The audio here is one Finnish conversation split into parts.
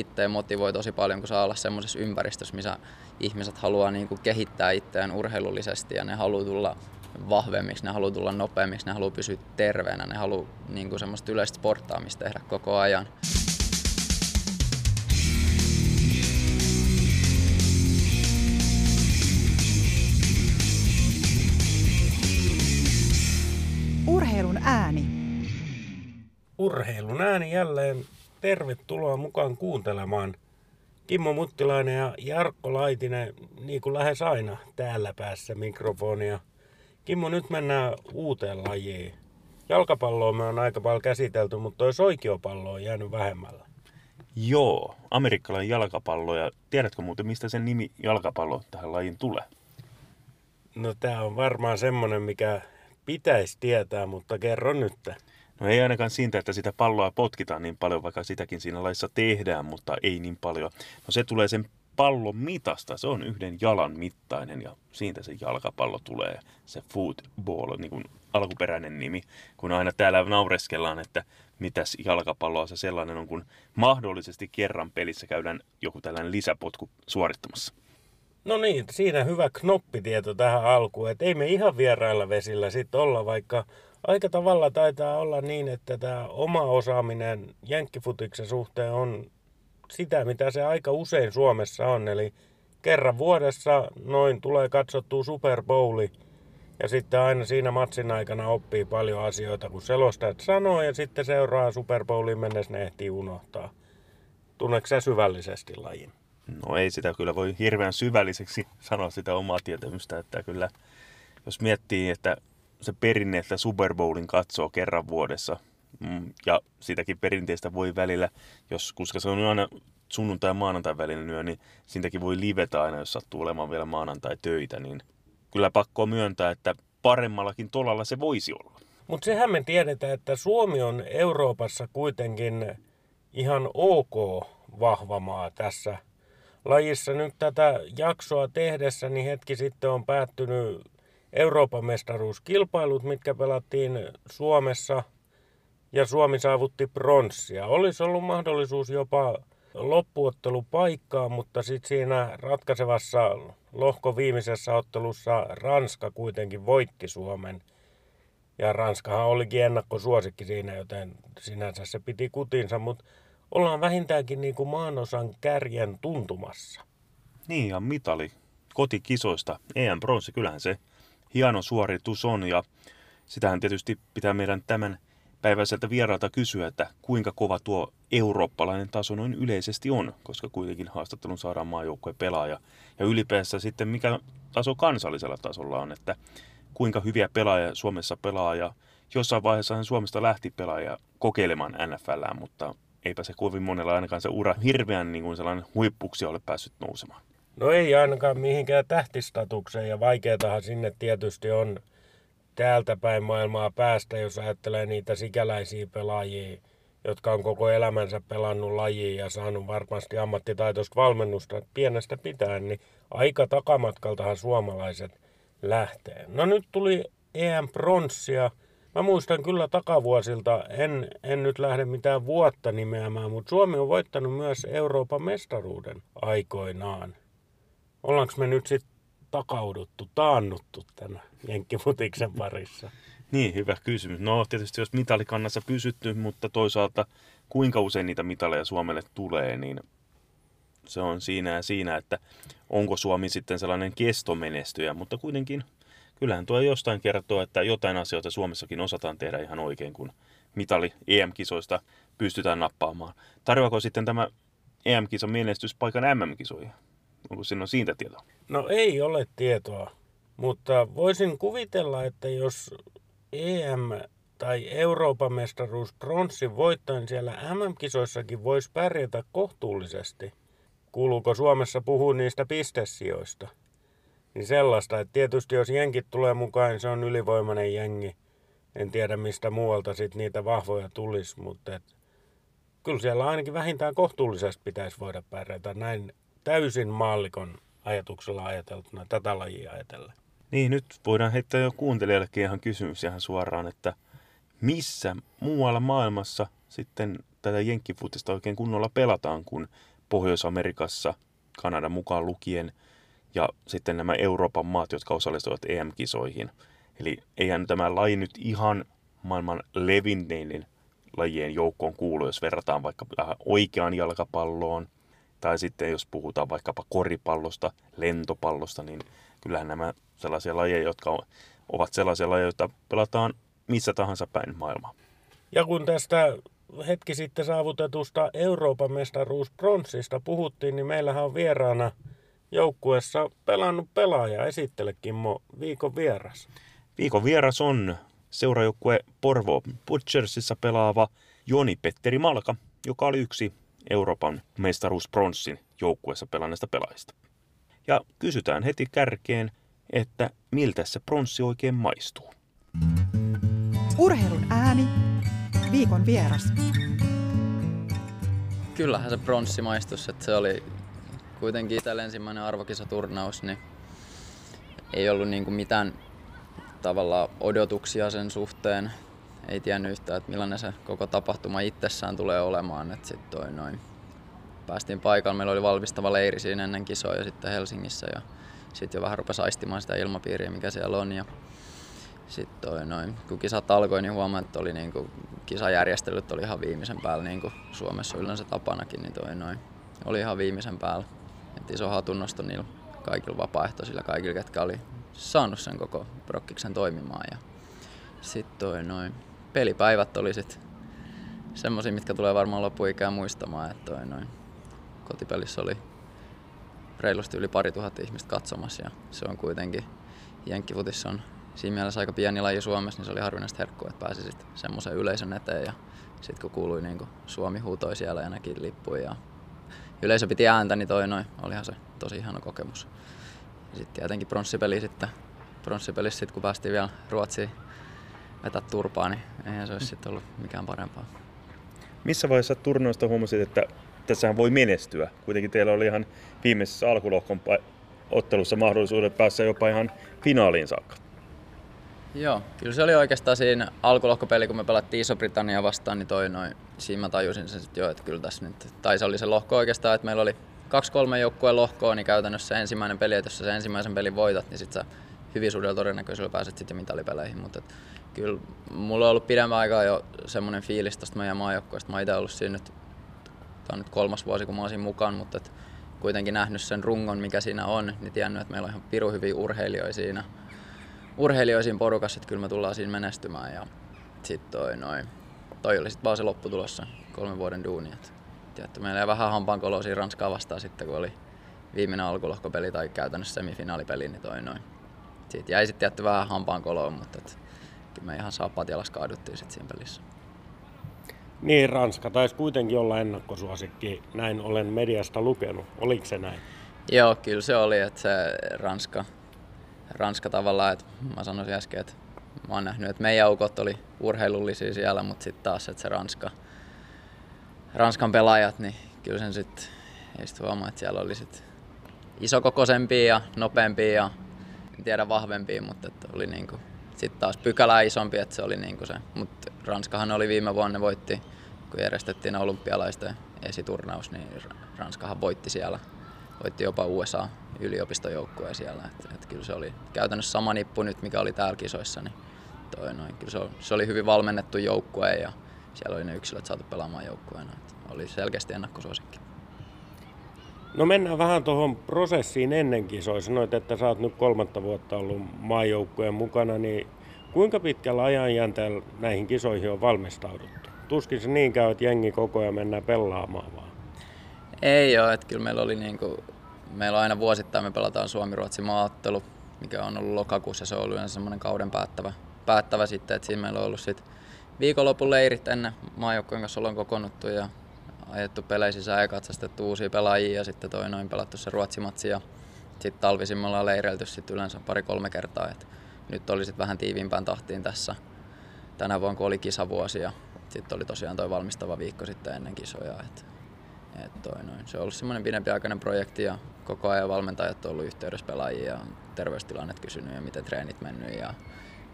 itse motivoi tosi paljon, kun saa olla semmoisessa ympäristössä, missä ihmiset haluaa niin kuin kehittää itseään urheilullisesti ja ne haluaa tulla vahvemmiksi, ne haluaa tulla nopeammiksi, ne haluaa pysyä terveenä, ne haluaa niin kuin semmoista yleistä sporttaamista tehdä koko ajan. Urheilun ääni. Urheilun ääni jälleen. Tervetuloa mukaan kuuntelemaan. Kimmo Muttilainen ja Jarkko Laitinen, niin kuin lähes aina täällä päässä mikrofonia. Kimmo, nyt mennään uuteen lajiin. Jalkapalloa me on aika paljon käsitelty, mutta toi soikiopallo on jäänyt vähemmällä. Joo, amerikkalainen jalkapallo. Ja tiedätkö muuten, mistä sen nimi jalkapallo tähän lajiin tulee? No tää on varmaan semmonen, mikä pitäisi tietää, mutta kerro nyt. No ei ainakaan siitä, että sitä palloa potkitaan niin paljon, vaikka sitäkin siinä laissa tehdään, mutta ei niin paljon. No se tulee sen pallon mitasta. Se on yhden jalan mittainen ja siitä se jalkapallo tulee. Se football, niin kuin alkuperäinen nimi. Kun aina täällä naureskellaan, että mitäs jalkapalloa se sellainen on, kun mahdollisesti kerran pelissä käydään joku tällainen lisäpotku suorittamassa. No niin, siinä hyvä knoppitieto tähän alkuun, että ei me ihan vierailla vesillä sitten olla, vaikka aika tavalla taitaa olla niin, että tämä oma osaaminen jenkkifutiksen suhteen on sitä, mitä se aika usein Suomessa on. Eli kerran vuodessa noin tulee katsottua Super Bowli ja sitten aina siinä matsin aikana oppii paljon asioita, kun selostajat sanoo ja sitten seuraa Super Bowliin mennessä ne ehtii unohtaa. Tunneeko sä syvällisesti lajin? No ei sitä kyllä voi hirveän syvälliseksi sanoa sitä omaa tietämystä, että kyllä jos miettii, että se perinne, että Super Bowlin katsoo kerran vuodessa, mm, ja sitäkin perinteistä voi välillä, jos, koska se on aina sunnuntai ja maanantai välinen yö, niin siitäkin voi livetä aina, jos sattuu olemaan vielä maanantai töitä, niin kyllä pakko myöntää, että paremmallakin tolalla se voisi olla. Mutta sehän me tiedetään, että Suomi on Euroopassa kuitenkin ihan ok vahva maa tässä lajissa. Nyt tätä jaksoa tehdessä, niin hetki sitten on päättynyt Euroopan mestaruuskilpailut, mitkä pelattiin Suomessa ja Suomi saavutti pronssia. Olisi ollut mahdollisuus jopa loppuottelupaikkaa, mutta sitten siinä ratkaisevassa lohko viimeisessä ottelussa Ranska kuitenkin voitti Suomen. Ja Ranskahan olikin ennakkosuosikki siinä, joten sinänsä se piti kutinsa, mutta ollaan vähintäänkin niin kuin maanosan kärjen tuntumassa. Niin, ja mitali kotikisoista, EM-bronssi, kyllähän se hieno suoritus on, ja sitähän tietysti pitää meidän tämän päiväiseltä vieraalta kysyä, että kuinka kova tuo eurooppalainen taso noin yleisesti on, koska kuitenkin haastattelun saadaan maajoukkueen pelaaja. Ja ylipäänsä sitten mikä taso kansallisella tasolla on, että kuinka hyviä pelaajia Suomessa pelaa ja jossain vaiheessa Suomesta lähti pelaaja kokeilemaan NFL, mutta eipä se kovin monella ainakaan se ura hirveän niin kuin sellainen huippuksi ole päässyt nousemaan. No ei ainakaan mihinkään tähtistatukseen ja vaikeatahan sinne tietysti on täältä päin maailmaa päästä, jos ajattelee niitä sikäläisiä pelaajia, jotka on koko elämänsä pelannut lajia ja saanut varmasti ammattitaitoista valmennusta pienestä pitäen, niin aika takamatkaltahan suomalaiset lähtee. No nyt tuli EM-pronssia. Mä muistan kyllä takavuosilta, en, en nyt lähde mitään vuotta nimeämään, mutta Suomi on voittanut myös Euroopan mestaruuden aikoinaan. Ollaanko me nyt sitten takauduttu, taannuttu tämän jenkkimutiksen parissa? Niin, hyvä kysymys. No tietysti jos mitalikannassa pysytty, mutta toisaalta kuinka usein niitä mitaleja Suomelle tulee, niin se on siinä ja siinä, että onko Suomi sitten sellainen kestomenestyjä, mutta kuitenkin kyllähän tuo jostain kertoo, että jotain asioita Suomessakin osataan tehdä ihan oikein, kun mitali EM-kisoista pystytään nappaamaan. Tarjoako sitten tämä EM-kisan menestyspaikan MM-kisoihin? Onko sinun siitä tietoa? No ei ole tietoa, mutta voisin kuvitella, että jos EM tai Euroopan mestaruus pronssin voittain siellä MM-kisoissakin voisi pärjätä kohtuullisesti. Kuuluuko Suomessa puhua niistä pistesijoista? Niin sellaista, että tietysti jos jenkit tulee mukaan, niin se on ylivoimainen jengi. En tiedä mistä muualta sitten niitä vahvoja tulisi, mutta et, kyllä siellä ainakin vähintään kohtuullisesti pitäisi voida pärjätä näin täysin maallikon ajatuksella ajateltuna, tätä lajia ajatellen. Niin, nyt voidaan heittää jo kuuntelijallekin ihan kysymys ihan suoraan, että missä muualla maailmassa sitten tätä jenkkifutista oikein kunnolla pelataan, kun Pohjois-Amerikassa, Kanadan mukaan lukien, ja sitten nämä Euroopan maat, jotka osallistuvat EM-kisoihin. Eli eihän tämä laji nyt ihan maailman levinneinen lajien joukkoon kuulu, jos verrataan vaikka oikeaan jalkapalloon, tai sitten jos puhutaan vaikkapa koripallosta, lentopallosta, niin kyllähän nämä sellaisia lajeja, jotka ovat sellaisia lajeja, joita pelataan missä tahansa päin maailmaa. Ja kun tästä hetki sitten saavutetusta Euroopan mestaruuspronssista puhuttiin, niin meillähän on vieraana joukkuessa pelannut pelaaja. Esittele Kimmo viikon vieras. Viikon vieras on seurajoukkue Porvo Butchersissa pelaava Joni Petteri Malka, joka oli yksi Euroopan mestaruuspronssin joukkueessa pelanneista pelaajista. Ja kysytään heti kärkeen, että miltä se pronssi oikein maistuu. Urheilun ääni. Viikon vieras. Kyllähän se pronssi maistus, että se oli kuitenkin itsellä ensimmäinen arvokisaturnaus, niin ei ollut niinku mitään tavalla odotuksia sen suhteen. Ei tiennyt yhtään, että millainen se koko tapahtuma itsessään tulee olemaan. Et sit toi noin. Päästiin paikalle, meillä oli valmistava leiri siinä ennen kisoja sitten Helsingissä ja sitten jo vähän rupesi aistimaan sitä ilmapiiriä, mikä siellä on. Ja sitten toi noin, kun kisat alkoi, niin huomaan, että oli niinku, kisajärjestelyt oli ihan viimeisen päällä, niin kuin Suomessa yleensä tapanakin, niin toi noin, oli ihan viimeisen päällä. Et iso hatunnosto niillä kaikilla vapaaehtoisilla, kaikilla, ketkä oli saanut sen koko prokkiksen toimimaan. Ja sitten toi noin, pelipäivät oli sit semmosia, mitkä tulee varmaan loppuikään muistamaan, että toi noin, kotipelissä oli reilusti yli pari tuhatta ihmistä katsomassa ja se on kuitenkin, jenkkifutissa on siinä mielessä aika pieni laji Suomessa, niin se oli harvinaista herkkua, että pääsi sitten semmoisen yleisön eteen ja sitten kun kuului niin kuin Suomi huutoi siellä ja näki lippuja ja yleisö piti ääntä, niin toi noin, olihan se tosi ihana kokemus. Sitten tietenkin pronssipeli sitten, pronssipelissä sitten kun päästiin vielä Ruotsiin vetää turpaa, niin eihän se olisi sitten ollut mikään parempaa. Missä vaiheessa turnausta huomasit, että tässähän voi menestyä? Kuitenkin teillä oli ihan viimeisessä alkulohkon ottelussa mahdollisuudet päässä jopa ihan finaaliin saakka. Joo, kyllä se oli oikeastaan siinä alkulohkopeli, kun me pelattiin Iso-Britannia vastaan, niin toi noin, siinä mä tajusin sen sitten jo, että kyllä tässä nyt, tai se oli se lohko oikeastaan, että meillä oli kaksi-kolme joukkueen lohkoa, niin käytännössä ensimmäinen peli, että jos sä ensimmäisen pelin voitat, niin sitten sä hyvin suurella todennäköisyydellä pääset sitten mitalipeleihin, mutta et, kyllä mulla on ollut pidemmän aikaa jo semmoinen fiilis tästä meidän maajoukkueesta. Mä itse ollut siinä nyt, tää on nyt kolmas vuosi, kun mä oon mukaan, mutta et kuitenkin nähnyt sen rungon, mikä siinä on, niin tiennyt, että meillä on ihan piru hyviä urheilijoita siinä urheilijoisiin porukassa, että kyllä me tullaan siinä menestymään. Ja sit toi, noin, toi oli sitten vaan se lopputulossa, kolmen vuoden duuni. Et, tiedätte, meillä ei vähän hampaankoloa siinä Ranskaa vastaan sitten, kun oli viimeinen alkulohkopeli tai käytännössä semifinaalipeli, niin toi noin. Siitä jäi sitten tietty vähän hampaankoloa, mutta et, kyllä me ihan saappaat kaaduttiin sitten siinä pelissä. Niin, Ranska taisi kuitenkin olla ennakkosuosikki, näin olen mediasta lukenut. Oliko se näin? Joo, kyllä se oli, että se Ranska, Ranska tavallaan, että mä sanoisin äsken, että mä oon nähnyt, että meidän aukot oli urheilullisia siellä, mutta sitten taas, että se Ranska, Ranskan pelaajat, niin kyllä sen sitten ei sit huomaa, että siellä oli sitten isokokoisempia ja nopeampia ja tiedä vahvempia, mutta että oli niinku, sitten taas pykälää isompi, että se oli niinku se. Mutta Ranskahan oli viime vuonna, voitti, kun järjestettiin olympialaisten esiturnaus, niin Ranskahan voitti siellä voitti jopa USA yliopistojoukkueen siellä. Et, et kyllä se oli käytännössä sama nippu nyt, mikä oli täällä kisoissa. Niin toi noin. Kyllä se oli, se oli hyvin valmennettu joukkue ja siellä oli ne yksilöt saatu pelaamaan joukkueena. Oli selkeästi ennakkosuosikki. No mennään vähän tuohon prosessiin ennen kisoja. Sanoit, että sä oot nyt kolmatta vuotta ollut maajoukkueen mukana, niin kuinka pitkällä ajanjänteellä näihin kisoihin on valmistauduttu? Tuskin se niin käy, että jengi koko ajan mennään pelaamaan vaan. Ei ole, että kyllä meillä oli niinku, meillä on aina vuosittain me pelataan Suomi-Ruotsi maaottelu, mikä on ollut lokakuussa, se on ollut semmoinen kauden päättävä, päättävä sitten, että siinä meillä on ollut sit viikonlopun leirit ennen maajoukkojen kanssa ollaan kokoonnuttu ja ajettu pelejä sisään ja katsastettu uusia pelaajia ja sitten toi noin pelattu se Ruotsimatsi ja sitten talvisin me ollaan leireilty sit yleensä pari-kolme kertaa. Et nyt oli sitten vähän tiiviimpään tahtiin tässä tänä vuonna, kun oli kisavuosi ja sitten oli tosiaan toi valmistava viikko sitten ennen kisoja. Et et toi noin. Se on ollut semmoinen pidempiaikainen projekti ja koko ajan valmentajat on ollut yhteydessä pelaajia ja terveystilannet kysynyt ja miten treenit mennyt ja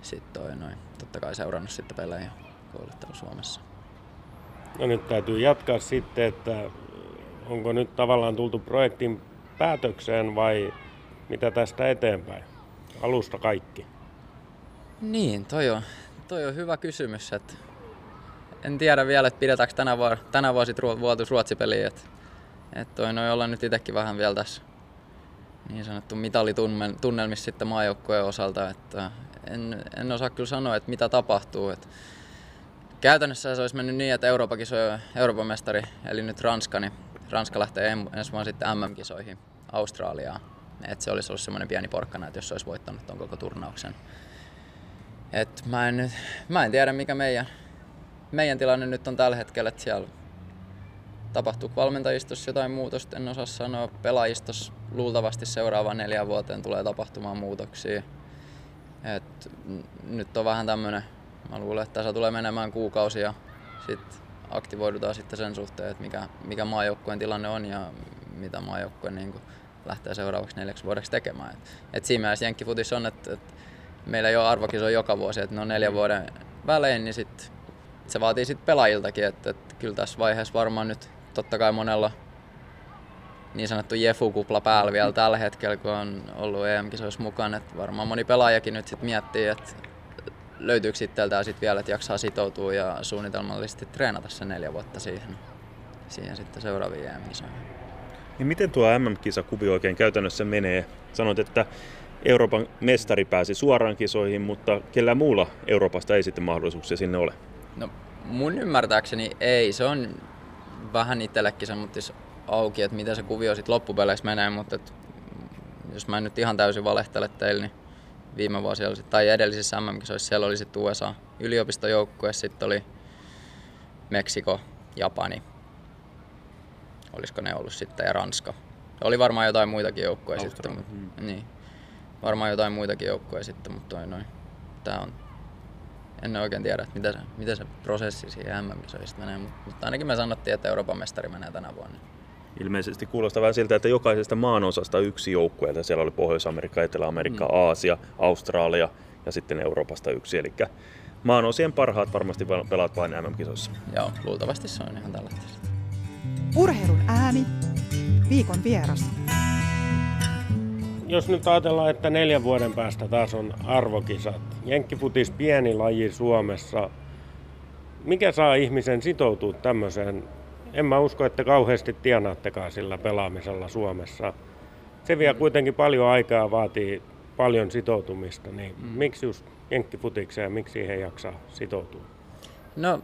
sitten toi noin. Totta kai seurannut sitten pelejä kouluttelu Suomessa. No nyt täytyy jatkaa sitten, että onko nyt tavallaan tultu projektin päätökseen vai mitä tästä eteenpäin? Alusta kaikki. Niin, toi on, toi on hyvä kysymys. Että en tiedä vielä, että pidetäänkö tänä, vuor- tänä vuosi vuotus Ruotsipeliä. Että et toi noi ollaan nyt itsekin vähän vielä tässä niin sanottu mitalitunnelmissa sitten maajoukkojen osalta. Että en, en osaa kyllä sanoa, että mitä tapahtuu. Että käytännössä se olisi mennyt niin, että Euroopan kisoja, Euroopan mestari, eli nyt Ranska, niin Ranska lähtee ensi vuonna sitten MM-kisoihin Australiaan. Että se olisi ollut semmoinen pieni porkkana, että jos se olisi voittanut tuon koko turnauksen. Et mä, en mä en tiedä mikä meidän, meidän tilanne nyt on tällä hetkellä, että siellä tapahtuu valmentajistossa jotain muutosta, en osaa sanoa. Pelaajistossa luultavasti seuraavaan neljän vuoteen tulee tapahtumaan muutoksia. Et nyt on vähän tämmönen, mä luulen, että tässä tulee menemään kuukausia, sitten aktivoidutaan sitten sen suhteen, että mikä, mikä maajoukkueen tilanne on ja mitä maajoukkue niin lähtee seuraavaksi neljäksi vuodeksi tekemään. Et, et siinä mielessä Jenkkifutis on, että et meillä ei ole arvokisoja joka vuosi, että ne on neljän vuoden välein, niin sit, se vaatii sitten pelaajiltakin, että, et kyllä tässä vaiheessa varmaan nyt totta kai monella niin sanottu Jefu-kupla päällä vielä tällä hetkellä, kun on ollut EM-kisoissa mukana. Että varmaan moni pelaajakin nyt sit miettii, että löytyykö itseltään sit vielä, että jaksaa sitoutua ja suunnitelmallisesti treenata sen neljä vuotta siihen, siihen sitten seuraaviin EM-kisoihin. Niin miten tuo MM-kisakuvio oikein käytännössä menee? Sanoit, että Euroopan mestari pääsi suoraan kisoihin, mutta kellä muulla Euroopasta ei sitten mahdollisuuksia sinne ole? No mun ymmärtääkseni ei. Se on vähän itsellekin semmoittis auki, että miten se kuvio sitten loppupeleissä menee, mutta et, jos mä en nyt ihan täysin valehtele teille, niin viime vuosilla tai edellisissä MM-kisoissa siellä oli sitten USA yliopistojoukkue, sitten oli Meksiko, Japani, olisiko ne ollut sitten, ja Ranska. Oli varmaan jotain muitakin joukkoja sitten, mutta, hmm. niin, varmaan jotain muitakin joukkoja sitten, mutta toi noin. Tää on en oikein tiedä, että miten se, miten se prosessi siihen MM-kisoista menee, mutta, mutta ainakin me sanottiin, että Euroopan mestari menee tänä vuonna. Ilmeisesti kuulostaa vähän siltä, että jokaisesta maanosasta yksi joukkue, siellä oli Pohjois-Amerikka, Etelä-Amerikka, mm. Aasia, Australia ja sitten Euroopasta yksi, eli maanosien parhaat varmasti pelaat vain MM-kisoissa. Joo, luultavasti se on ihan tällä Urheilun ääni, viikon vieras jos nyt ajatellaan, että neljän vuoden päästä taas on arvokisat, jenkkifutis pieni laji Suomessa, mikä saa ihmisen sitoutua tämmöiseen? En mä usko, että kauheasti tienaattekaan sillä pelaamisella Suomessa. Se vie kuitenkin paljon aikaa, vaatii paljon sitoutumista, niin mm. miksi just jenkkifutikseen ja miksi siihen jaksaa sitoutua? No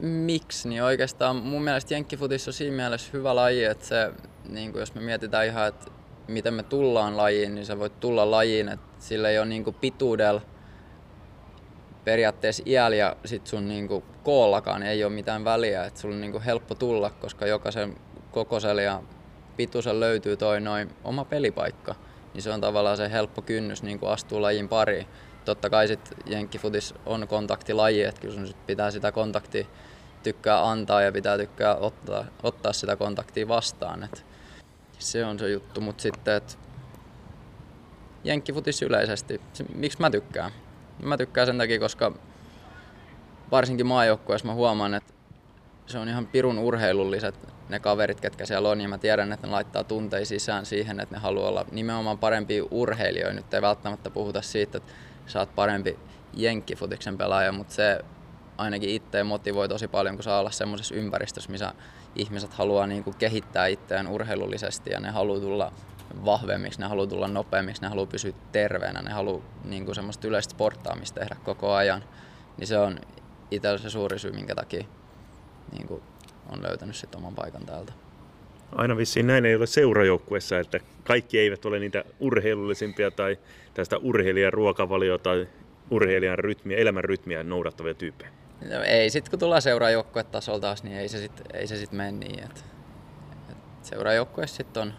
miksi, niin oikeastaan mun mielestä jenkkifutis on siinä mielessä hyvä laji, että se, niin jos me mietitään ihan, että miten me tullaan lajiin, niin sä voit tulla lajiin, että sillä ei ole niinku pituudella periaatteessa iällä ja sit sun niinku koollakaan ei ole mitään väliä, että sulla on niinku helppo tulla, koska jokaisen kokoisella ja pituisella löytyy toi noin oma pelipaikka, niin se on tavallaan se helppo kynnys niin kuin astua lajin pariin. Totta kai sit jenkkifutis on kontaktilaji, että kyllä sun sit pitää sitä kontaktia tykkää antaa ja pitää tykkää ottaa, ottaa sitä kontaktia vastaan. Et se on se juttu, mutta sitten, että jenkkifutis yleisesti, se, miksi mä tykkään? Mä tykkään sen takia, koska varsinkin maajoukkueessa mä huomaan, että se on ihan pirun urheilulliset ne kaverit, ketkä siellä on, ja mä tiedän, että ne laittaa tunteja sisään siihen, että ne haluaa olla nimenomaan parempia urheilijoita. Nyt ei välttämättä puhuta siitä, että sä oot parempi jenkkifutiksen pelaaja, mutta se ainakin itse motivoi tosi paljon, kun saa olla semmoisessa ympäristössä, missä ihmiset haluaa niin kuin kehittää itseään urheilullisesti ja ne haluaa tulla vahvemmiksi, ne haluaa tulla nopeammiksi, ne haluaa pysyä terveenä, ne haluaa niin kuin semmoista yleistä sporttaamista tehdä koko ajan. Niin se on itsellä se suuri syy, minkä takia niin kuin on löytänyt sit oman paikan täältä. Aina vissiin näin ei ole seurajoukkuessa, että kaikki eivät ole niitä urheilullisimpia tai tästä urheilijan ruokavalio tai urheilijan rytmiä, elämän rytmiä noudattavia tyyppejä. No, ei sitten kun tullaan seuraajoukkuetasolla taas, niin ei se sitten se sit mene niin. Et, et seuraajoukkueessa sitten on,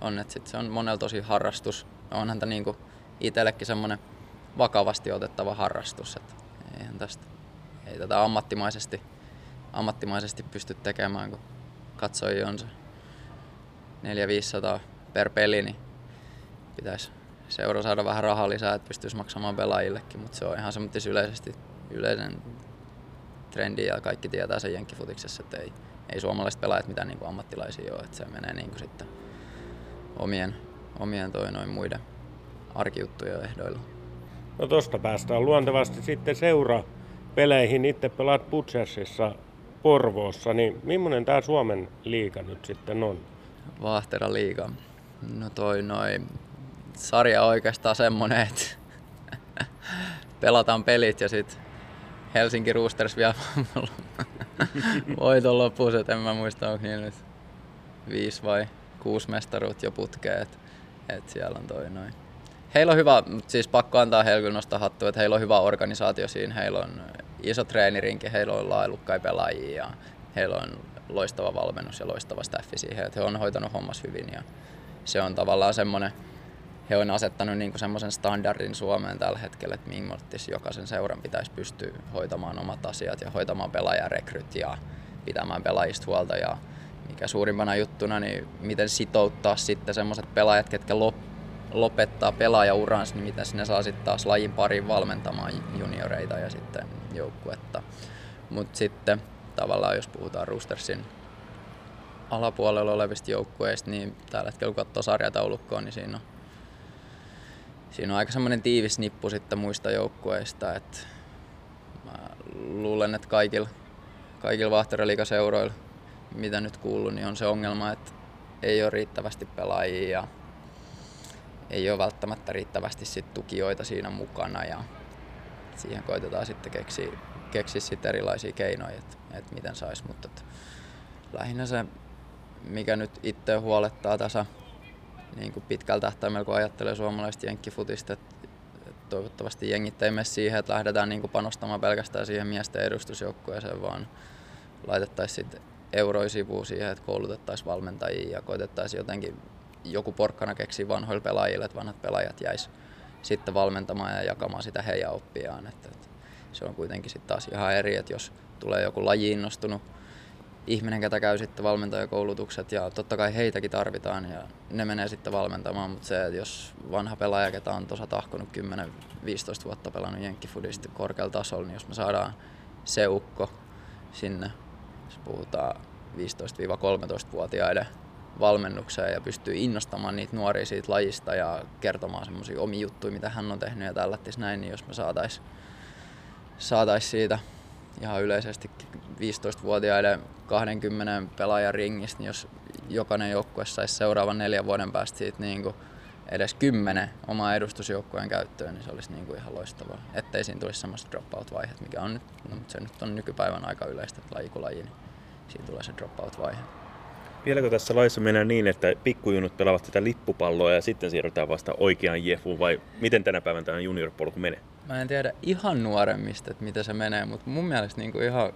on että sit se on monella tosi harrastus. Onhan tämä niinku itsellekin semmoinen vakavasti otettava harrastus. Et eihän tästä, ei tätä ammattimaisesti, ammattimaisesti pysty tekemään, kun katsojia on se 400-500 per peli, niin pitäisi seura saada vähän rahaa lisää, että pystyisi maksamaan pelaajillekin, mutta se on ihan semmoinen yleisesti yleinen trendi ja kaikki tietää sen jenkkifutiksessa, että ei, ei suomalaiset pelaajat mitään niin kuin ammattilaisia ole, että se menee niin kuin sitten omien, omien toi noin muiden arkijuttujen ehdoilla. No tosta päästään luontevasti sitten seura peleihin. Itse pelaat Butchersissa Porvoossa, niin millainen tämä Suomen liiga nyt sitten on? Vahtera liiga. No toi noin sarja on oikeastaan semmonen, että pelataan pelit ja sitten Helsinki Roosters vielä voiton lopuus, että en mä muista onko niin nyt viisi vai kuusi mestaruutta jo putkeen, että et siellä on toi noin. Heillä on hyvä, siis pakko antaa heillä nostaa hattua, että heillä on hyvä organisaatio siinä, heillä on iso treenirinki, heillä on laajlukkai pelaajia ja heillä on loistava valmennus ja loistava staffi siihen, että he on hoitanut hommas hyvin ja se on tavallaan semmoinen, he on asettanut niin semmoisen standardin Suomeen tällä hetkellä, että millaisesti jokaisen seuran pitäisi pystyä hoitamaan omat asiat ja hoitamaan pelaajarekryt ja pitämään pelaajista huolta ja mikä suurimpana juttuna, niin miten sitouttaa sitten semmoiset pelaajat, ketkä lopettaa pelaajauransa, niin miten sinne saa sitten taas lajin pariin valmentamaan junioreita ja sitten joukkuetta. Mutta sitten tavallaan jos puhutaan Roostersin alapuolella olevista joukkueista, niin tällä hetkellä kun katsoo sarjataulukkoa, niin siinä on, siinä on aika semmoinen tiivis nippu sitten muista joukkueista. että mä luulen, että kaikilla, kaikilla Vahteraliikaseuroilla, mitä nyt kuuluu, niin on se ongelma, että ei ole riittävästi pelaajia ja ei ole välttämättä riittävästi sit tukijoita siinä mukana ja siihen koitetaan sitten keksiä, keksiä sit erilaisia keinoja, että et miten saisi, mutta lähinnä se, mikä nyt itse huolettaa tässä niin kuin pitkällä tähtäimellä, kun ajattelee suomalaista jenkkifutista, että et toivottavasti jengit ei mene siihen, että lähdetään niin kuin panostamaan pelkästään siihen miesten edustusjoukkueeseen, vaan laitettaisiin sitten euroja sivuun siihen, että koulutettaisiin valmentajia ja koitettaisiin jotenkin joku porkkana keksi vanhoille pelaajille, että vanhat pelaajat jäis sitten valmentamaan ja jakamaan sitä heidän oppiaan. Että, että se on kuitenkin sitten taas ihan eri, että jos tulee joku laji innostunut ihminen, ketä käy sitten valmentajakoulutukset ja totta kai heitäkin tarvitaan ja ne menee sitten valmentamaan, mutta se, että jos vanha pelaaja, ketä on tuossa tahkonut 10-15 vuotta pelannut jenkkifudista korkealla tasolla, niin jos me saadaan se ukko sinne, jos puhutaan 15-13-vuotiaiden valmennukseen ja pystyy innostamaan niitä nuoria siitä lajista ja kertomaan semmoisia omia juttuja, mitä hän on tehnyt ja tällä näin, niin jos me saatais, saatais siitä ihan yleisesti 15-vuotiaiden 20 pelaajan ringistä, niin jos jokainen joukkue saisi seuraavan neljän vuoden päästä siitä niin kuin edes kymmenen omaa edustusjoukkueen käyttöön, niin se olisi niin kuin ihan loistavaa. Ettei siinä tulisi semmoista dropout-vaiheet, mikä on nyt, no, se nyt on nykypäivän aika yleistä, että laji kuin laji, niin siinä tulee se dropout-vaihe. Vieläkö tässä laissa mennään niin, että pikkujunut pelaavat tätä lippupalloa ja sitten siirrytään vasta oikeaan jefuun vai miten tänä päivänä tämä juniorpolku menee? Mä en tiedä ihan nuoremmista, että miten se menee, mutta mun mielestä niin kuin ihan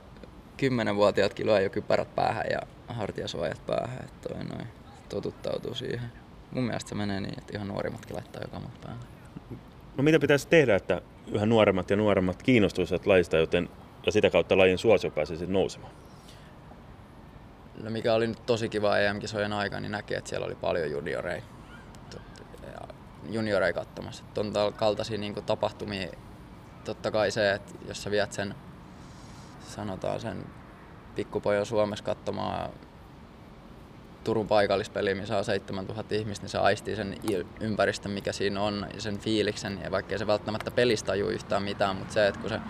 kymmenenvuotiaatkin lyö jo kypärät päähän ja hartiasuojat päähän, että toi noin totuttautuu siihen. Mun mielestä se menee niin, että ihan nuorimmatkin laittaa joka muut päähän. No mitä pitäisi tehdä, että yhä nuoremmat ja nuoremmat kiinnostuisivat lajista, joten ja sitä kautta lajin suosio pääsisi nousemaan? No mikä oli nyt tosi kiva EM-kisojen aika, niin näki, että siellä oli paljon junioreja, junioreja katsomassa. On kaltaisia niin tapahtumia, totta kai se, että jos sä viet sen, sanotaan sen pikkupojan Suomessa katsomaan Turun paikallispeli, missä on 7000 ihmistä, niin se aistii sen ympäristön, mikä siinä on, ja sen fiiliksen, ja vaikkei se välttämättä pelistä taju yhtään mitään, mutta se, että kun se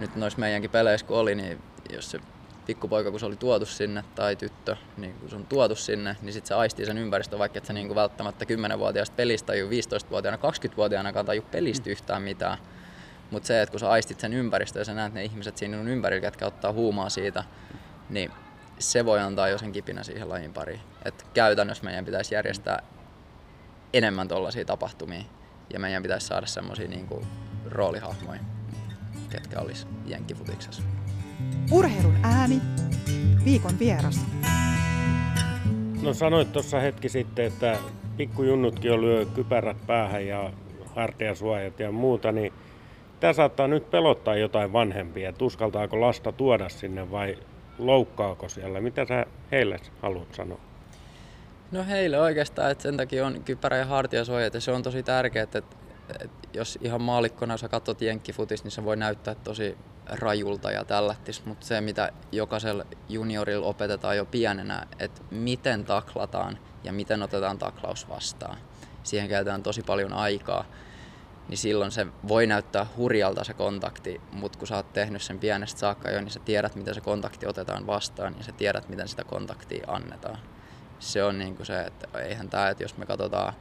nyt noissa meidänkin peleissä kun oli, niin jos se pikkupoika, kun se oli tuotu sinne, tai tyttö, niin kun se on tuotu sinne, niin sitten se aistii sen ympäristön, vaikka et se niin välttämättä 10-vuotiaasta pelistä tai 15-vuotiaana, 20-vuotiaana tai pelistä yhtään mitään. Mutta se, että kun sä aistit sen ympäristön ja sä näet ne ihmiset siinä ympärillä, ketkä ottaa huumaa siitä, niin se voi antaa jo sen kipinä siihen lajin pariin. Et käytännössä meidän pitäisi järjestää enemmän tuollaisia tapahtumia ja meidän pitäisi saada semmoisia niin roolihahmoja, ketkä olisi jenkkifutiksessa. Urheilun ääni, viikon vieras. No sanoit tuossa hetki sitten, että pikkujunnutkin jo lyö kypärät päähän ja hartiasuojat ja muuta, niin tämä saattaa nyt pelottaa jotain vanhempia, että uskaltaako lasta tuoda sinne vai loukkaako siellä? Mitä sä heille haluat sanoa? No heille oikeastaan, että sen takia on kypärä ja hartiasuojat ja se on tosi tärkeää, että, että jos ihan maalikkona sä katsot jenkkifutis, niin se voi näyttää tosi rajulta ja tällättis, mutta se mitä jokaisella juniorilla opetetaan jo pienenä, että miten taklataan ja miten otetaan taklaus vastaan. Siihen käytetään tosi paljon aikaa, niin silloin se voi näyttää hurjalta se kontakti, mutta kun sä oot tehnyt sen pienestä saakka jo, niin sä tiedät, miten se kontakti otetaan vastaan ja sä tiedät, miten sitä kontaktia annetaan. Se on niin kuin se, että eihän tämä, että jos me katsotaan,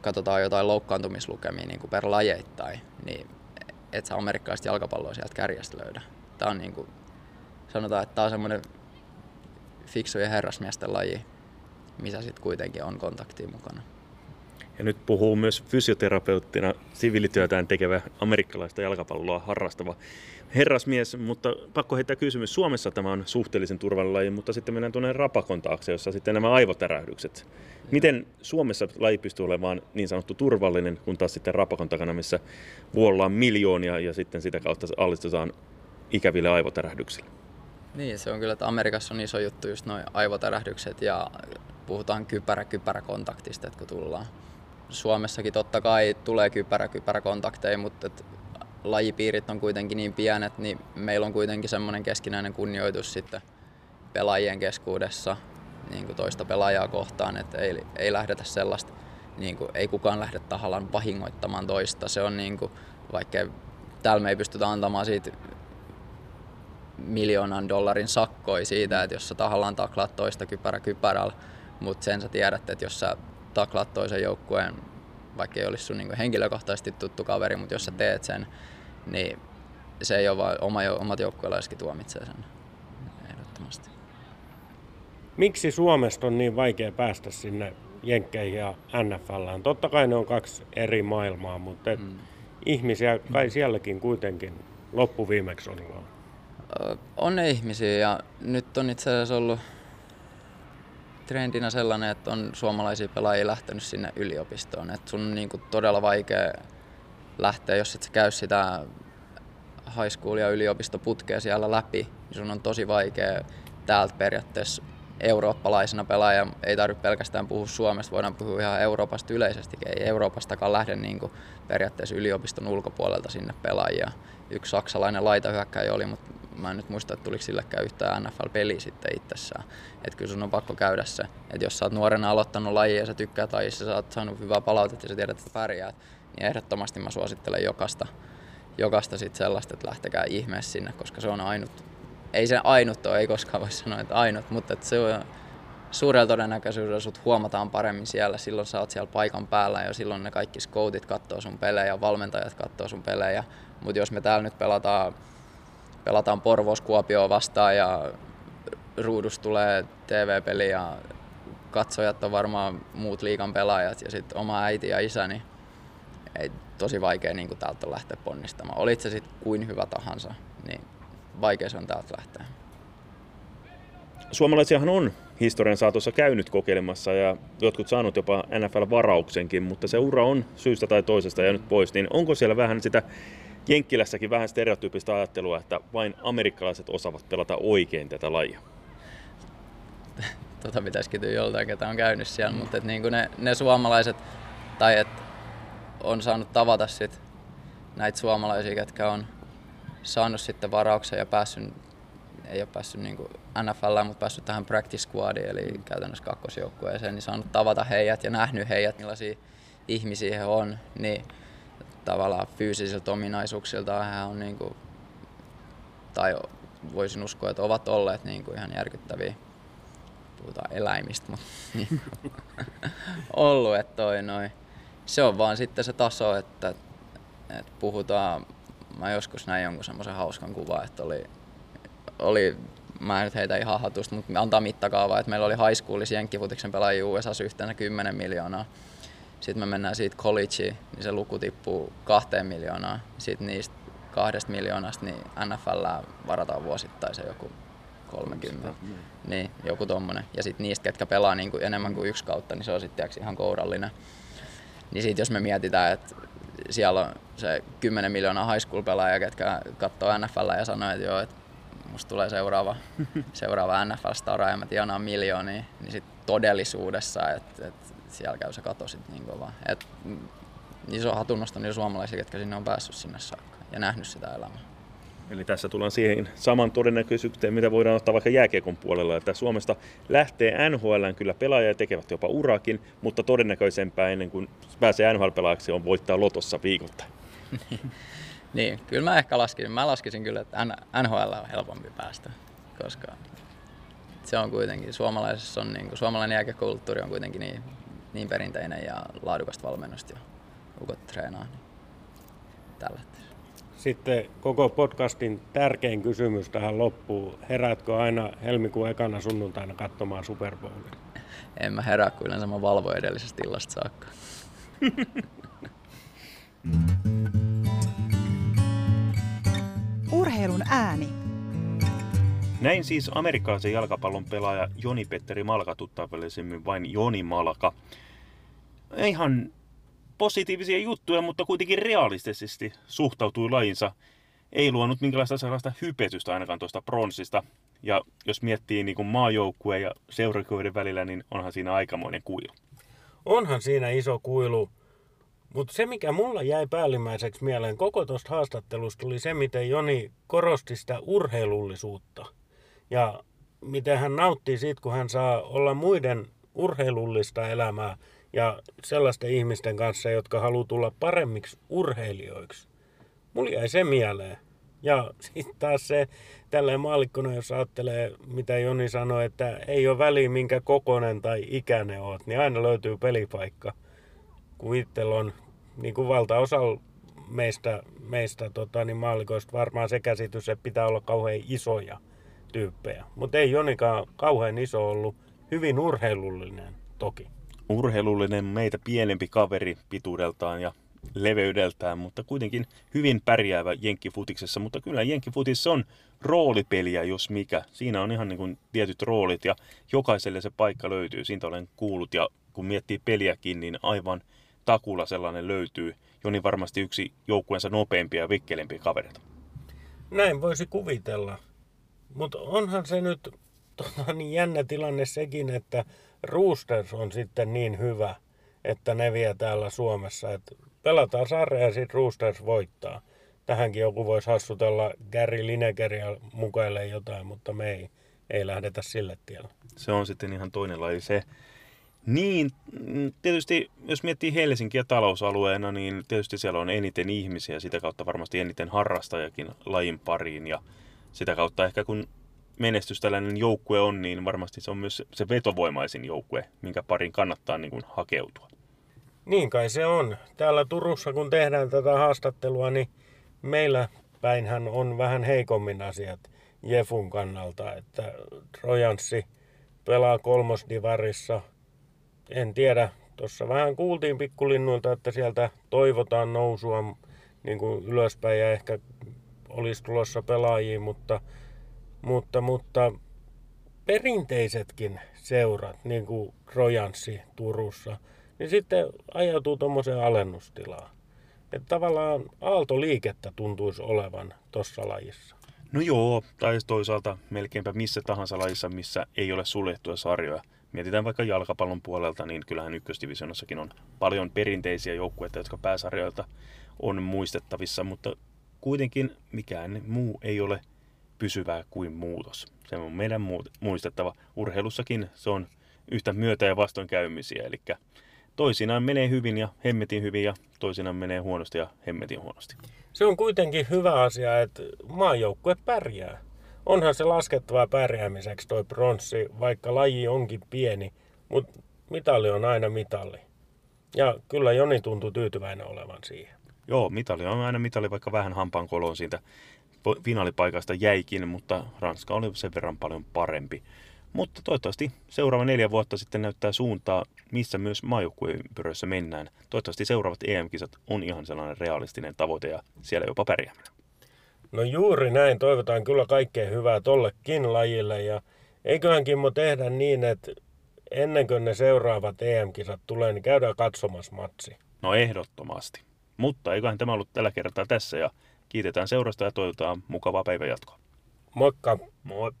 katsotaan jotain loukkaantumislukemia niin kuin per lajeittain, niin et sä amerikkalaista jalkapalloa sieltä kärjestä löydä. Tää on niin kuin, sanotaan, että tää on semmoinen fiksujen herrasmiesten laji, missä sitten kuitenkin on kontaktia mukana. Ja nyt puhuu myös fysioterapeuttina siviilityötään tekevä amerikkalaista jalkapalloa harrastava herrasmies, mutta pakko heittää kysymys. Suomessa tämä on suhteellisen turvallinen laji, mutta sitten mennään tuonne rapakon taakse, jossa sitten nämä aivotärähdykset. Miten Suomessa laji pystyy olemaan niin sanottu turvallinen, kun taas sitten rapakon takana, missä vuollaan miljoonia ja sitten sitä kautta alistutaan ikäville aivotärähdyksille? Niin, se on kyllä, että Amerikassa on iso juttu just noin aivotärähdykset ja puhutaan kypärä-kypärä kontaktista, että kun tullaan. Suomessakin totta kai tulee kypärä-kypärä kontakteja, mutta et lajipiirit on kuitenkin niin pienet, niin meillä on kuitenkin semmoinen keskinäinen kunnioitus sitten pelaajien keskuudessa niin kuin toista pelaajaa kohtaan, että ei, ei lähdetä sellaista, niin kuin, ei kukaan lähde tahallaan vahingoittamaan toista. Se on niin kuin, vaikka täällä me ei pystytä antamaan siitä miljoonan dollarin sakkoi siitä, että jos sä tahallaan taklaat toista kypärä kypärällä, mutta sen sä tiedät, että jos sä taklaat toisen joukkueen, vaikka ei olisi sun niin henkilökohtaisesti tuttu kaveri, mutta jos sä teet sen, niin se ei ole vaan oma, omat joukkueelaisetkin tuomitsee sen ehdottomasti. Miksi Suomesta on niin vaikea päästä sinne Jenkkeihin ja NFLään? Totta kai ne on kaksi eri maailmaa, mutta et mm. ihmisiä kai sielläkin kuitenkin loppuviimeksi ollaan. On ne ihmisiä ja nyt on itse asiassa ollut trendinä sellainen, että on suomalaisia pelaajia lähtenyt sinne yliopistoon. Et sun on niinku todella vaikea lähteä, jos et sä käy sitä high school- ja yliopistoputkea siellä läpi, niin sun on tosi vaikea täältä periaatteessa eurooppalaisena pelaaja, ei tarvitse pelkästään puhua Suomesta, voidaan puhua ihan Euroopasta yleisesti. Ei Euroopastakaan lähde niin kuin periaatteessa yliopiston ulkopuolelta sinne pelaajia. Yksi saksalainen laitahyökkäjä oli, mutta mä en nyt muista, että tuliko sillekään yhtään NFL-peli sitten itsessään. Että kyllä sun on pakko käydä se. Että jos sä oot nuorena aloittanut laji ja sä tykkäät lajissa, sä oot saanut hyvää palautetta ja sä tiedät, että pärjäät, niin ehdottomasti mä suosittelen jokaista, jokaista sit sellaista, että lähtekää ihmeessä sinne, koska se on ainut. Ei se ainut ole, ei koskaan voi sanoa, että ainut, mutta että se on suurella todennäköisyydellä sut huomataan paremmin siellä. Silloin sä oot siellä paikan päällä ja silloin ne kaikki scoutit katsoo sun pelejä, valmentajat katsoo sun pelejä. Mutta jos me täällä nyt pelataan pelataan Porvoos Kuopio vastaan ja ruudusta tulee TV-peli ja katsojat on varmaan muut liikan pelaajat ja sitten oma äiti ja isä, niin ei tosi vaikea niin täältä lähteä ponnistamaan. Olit se sitten kuin hyvä tahansa, niin vaikea se on täältä lähteä. Suomalaisiahan on historian saatossa käynyt kokeilemassa ja jotkut saanut jopa NFL-varauksenkin, mutta se ura on syystä tai toisesta jäänyt pois, niin onko siellä vähän sitä Jenkkilässäkin vähän stereotyyppistä ajattelua, että vain amerikkalaiset osaavat pelata oikein tätä lajia. Tota pitäisi kysyä joltain, ketä on käynyt siellä, mutta et niin ne, ne suomalaiset, tai et on saanut tavata sit näitä suomalaisia, ketkä on saanut sitten varauksen ja päässyt, ei ole päässyt niin NFL, mutta päässyt tähän practice squadiin, eli käytännössä kakkosjoukkueeseen, niin saanut tavata heidät ja nähnyt heidät, millaisia ihmisiä he on, niin tavallaan fyysisiltä ominaisuuksilta hän on niin kuin, tai voisin uskoa, että ovat olleet niin kuin ihan järkyttäviä. Puhutaan eläimistä, mutta niin ollut, että toi noin. Se on vaan sitten se taso, että, että puhutaan, mä joskus näin jonkun semmoisen hauskan kuvan, että oli, oli mä en nyt heitä ihan hatusta, mutta antaa mittakaavaa, että meillä oli high schoolissa jenkkifutiksen pelaajia USA yhteensä 10 miljoonaa sitten me mennään siitä collegeen, niin se luku tippuu kahteen miljoonaan. Sitten niistä kahdesta miljoonasta niin NFL varataan vuosittain se joku 30. Niin, joku tommonen. Ja sitten niistä, ketkä pelaa niin kuin enemmän kuin yksi kautta, niin se on sitten ihan kourallinen. Niin sitten jos me mietitään, että siellä on se 10 miljoonaa high school pelaaja, ketkä katsoo NFL ja sanoo, että joo, että musta tulee seuraava, seuraava NFL-stara ja mä tienaan miljoonia, niin sitten todellisuudessa, että, että siellä käy se kato sit niin kova. Et, mm, iso hatunnosto niille suomalaisille, ketkä sinne on päässyt sinne saakka ja nähnyt sitä elämää. Eli tässä tullaan siihen saman todennäköisyyteen, mitä voidaan ottaa vaikka jääkiekon puolella, että Suomesta lähtee NHL kyllä pelaajia tekevät jopa urakin, mutta todennäköisempää ennen kuin pääsee NHL-pelaajaksi on voittaa lotossa viikoittain. niin, kyllä mä ehkä laskisin. Mä laskisin kyllä, että NHL on helpompi päästä, koska se on kuitenkin, suomalaisessa on, niin kuin, suomalainen jääkekulttuuri on kuitenkin niin, niin perinteinen ja laadukasta valmennusta ja ukot treenaa. Niin tällä sitten koko podcastin tärkein kysymys tähän loppuun. Heräätkö aina helmikuun ekana sunnuntaina katsomaan Super Bowlia? En mä herää, kun yleensä mä valvoin edellisestä illasta saakka. Urheilun ääni. Näin siis amerikkalaisen jalkapallon pelaaja Joni-Petteri Malka, tuttavallisemmin vain Joni Malka. Ihan positiivisia juttuja, mutta kuitenkin realistisesti suhtautui lajinsa. Ei luonut minkälaista sellaista hypetystä ainakaan tuosta pronssista. Ja jos miettii niin maajoukkueen ja seurakoiden välillä, niin onhan siinä aikamoinen kuilu. Onhan siinä iso kuilu. Mutta se, mikä mulla jäi päällimmäiseksi mieleen koko tuosta haastattelusta, oli se, miten Joni korosti sitä urheilullisuutta. Ja miten hän nauttii siitä, kun hän saa olla muiden urheilullista elämää ja sellaisten ihmisten kanssa, jotka haluaa tulla paremmiksi urheilijoiksi. Mulla jäi se mieleen. Ja sitten taas se tälleen maalikkona, jos ajattelee, mitä Joni sanoi, että ei ole väliä minkä kokonen tai ikäinen oot, niin aina löytyy pelipaikka. Kun itsellä on, niin kuin valtaosa meistä, meistä tota, niin maalikoista varmaan se käsitys, että pitää olla kauhean isoja tyyppejä. Mutta ei Jonikaan kauhean iso ollut, hyvin urheilullinen toki urheilullinen, meitä pienempi kaveri pituudeltaan ja leveydeltään, mutta kuitenkin hyvin pärjäävä jenkkifutiksessa. Mutta kyllä jenkkifutis on roolipeliä, jos mikä. Siinä on ihan niin kuin tietyt roolit ja jokaiselle se paikka löytyy. Siitä olen kuullut ja kun miettii peliäkin, niin aivan takulla sellainen löytyy. Joni varmasti yksi joukkueensa nopeampia ja vikkelempiä kavereita. Näin voisi kuvitella. Mutta onhan se nyt tota, niin jännä tilanne sekin, että Roosters on sitten niin hyvä, että ne vie täällä Suomessa. Että pelataan sarja ja sitten Roosters voittaa. Tähänkin joku voisi hassutella Gary Linekeria mukaille jotain, mutta me ei, ei lähdetä sille tielle. Se on sitten ihan toinen laji se. Niin, tietysti jos miettii Helsinkiä talousalueena, niin tietysti siellä on eniten ihmisiä, sitä kautta varmasti eniten harrastajakin lajin pariin ja sitä kautta ehkä kun menestys tällainen joukkue on, niin varmasti se on myös se vetovoimaisin joukkue, minkä parin kannattaa niin kuin hakeutua. Niin kai se on. Täällä Turussa, kun tehdään tätä haastattelua, niin meillä päinhän on vähän heikommin asiat Jefun kannalta, että Trojanssi pelaa kolmosdivarissa. En tiedä, tuossa vähän kuultiin pikkulinnuilta, että sieltä toivotaan nousua niin kuin ylöspäin ja ehkä olisi tulossa pelaajia, mutta mutta, mutta perinteisetkin seurat, niin kuin Rojanssi Turussa, niin sitten ajautuu tuommoiseen alennustilaan. Että tavallaan aaltoliikettä tuntuisi olevan tuossa lajissa. No joo, tai toisaalta melkeinpä missä tahansa lajissa, missä ei ole suljettuja sarjoja. Mietitään vaikka jalkapallon puolelta, niin kyllähän ykkösdivisionossakin on paljon perinteisiä joukkueita, jotka pääsarjoilta on muistettavissa, mutta kuitenkin mikään muu ei ole pysyvää kuin muutos. Se on meidän muistettava. Urheilussakin se on yhtä myötä- ja vastoinkäymisiä, eli toisinaan menee hyvin ja hemmetin hyvin ja toisinaan menee huonosti ja hemmetin huonosti. Se on kuitenkin hyvä asia, että maajoukkue pärjää. Onhan se laskettavaa pärjäämiseksi toi pronssi, vaikka laji onkin pieni, mutta mitali on aina mitali. Ja kyllä Joni tuntuu tyytyväinen olevan siihen. Joo, mitali on aina mitali, vaikka vähän hampaan koloon siitä finaalipaikasta jäikin, mutta Ranska oli sen verran paljon parempi. Mutta toivottavasti seuraava neljä vuotta sitten näyttää suuntaa, missä myös maajoukkueympyröissä mennään. Toivottavasti seuraavat EM-kisat on ihan sellainen realistinen tavoite ja siellä jopa pärjääminen. No juuri näin. Toivotaan kyllä kaikkea hyvää tollekin lajille ja eiköhän Kimmo tehdä niin, että ennen kuin ne seuraavat EM-kisat tulee, niin käydään katsomassa matsi. No ehdottomasti. Mutta eiköhän tämä ollut tällä kertaa tässä ja Kiitetään seurasta ja toivotaan mukavaa päivänjatkoa. Moikka! Moi!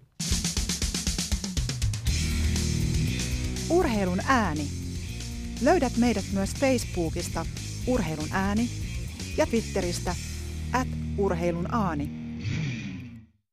Urheilun ääni. Löydät meidät myös Facebookista Urheilun ääni ja Twitteristä at urheilun aani.